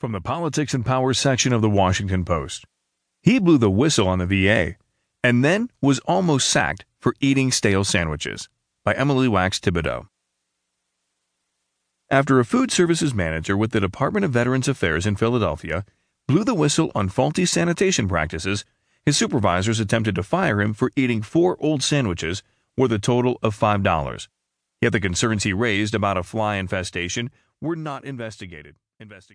From the Politics and Power section of the Washington Post. He blew the whistle on the VA and then was almost sacked for eating stale sandwiches. By Emily Wax Thibodeaux. After a food services manager with the Department of Veterans Affairs in Philadelphia blew the whistle on faulty sanitation practices, his supervisors attempted to fire him for eating four old sandwiches worth a total of $5. Yet the concerns he raised about a fly infestation were not investigated. investigated.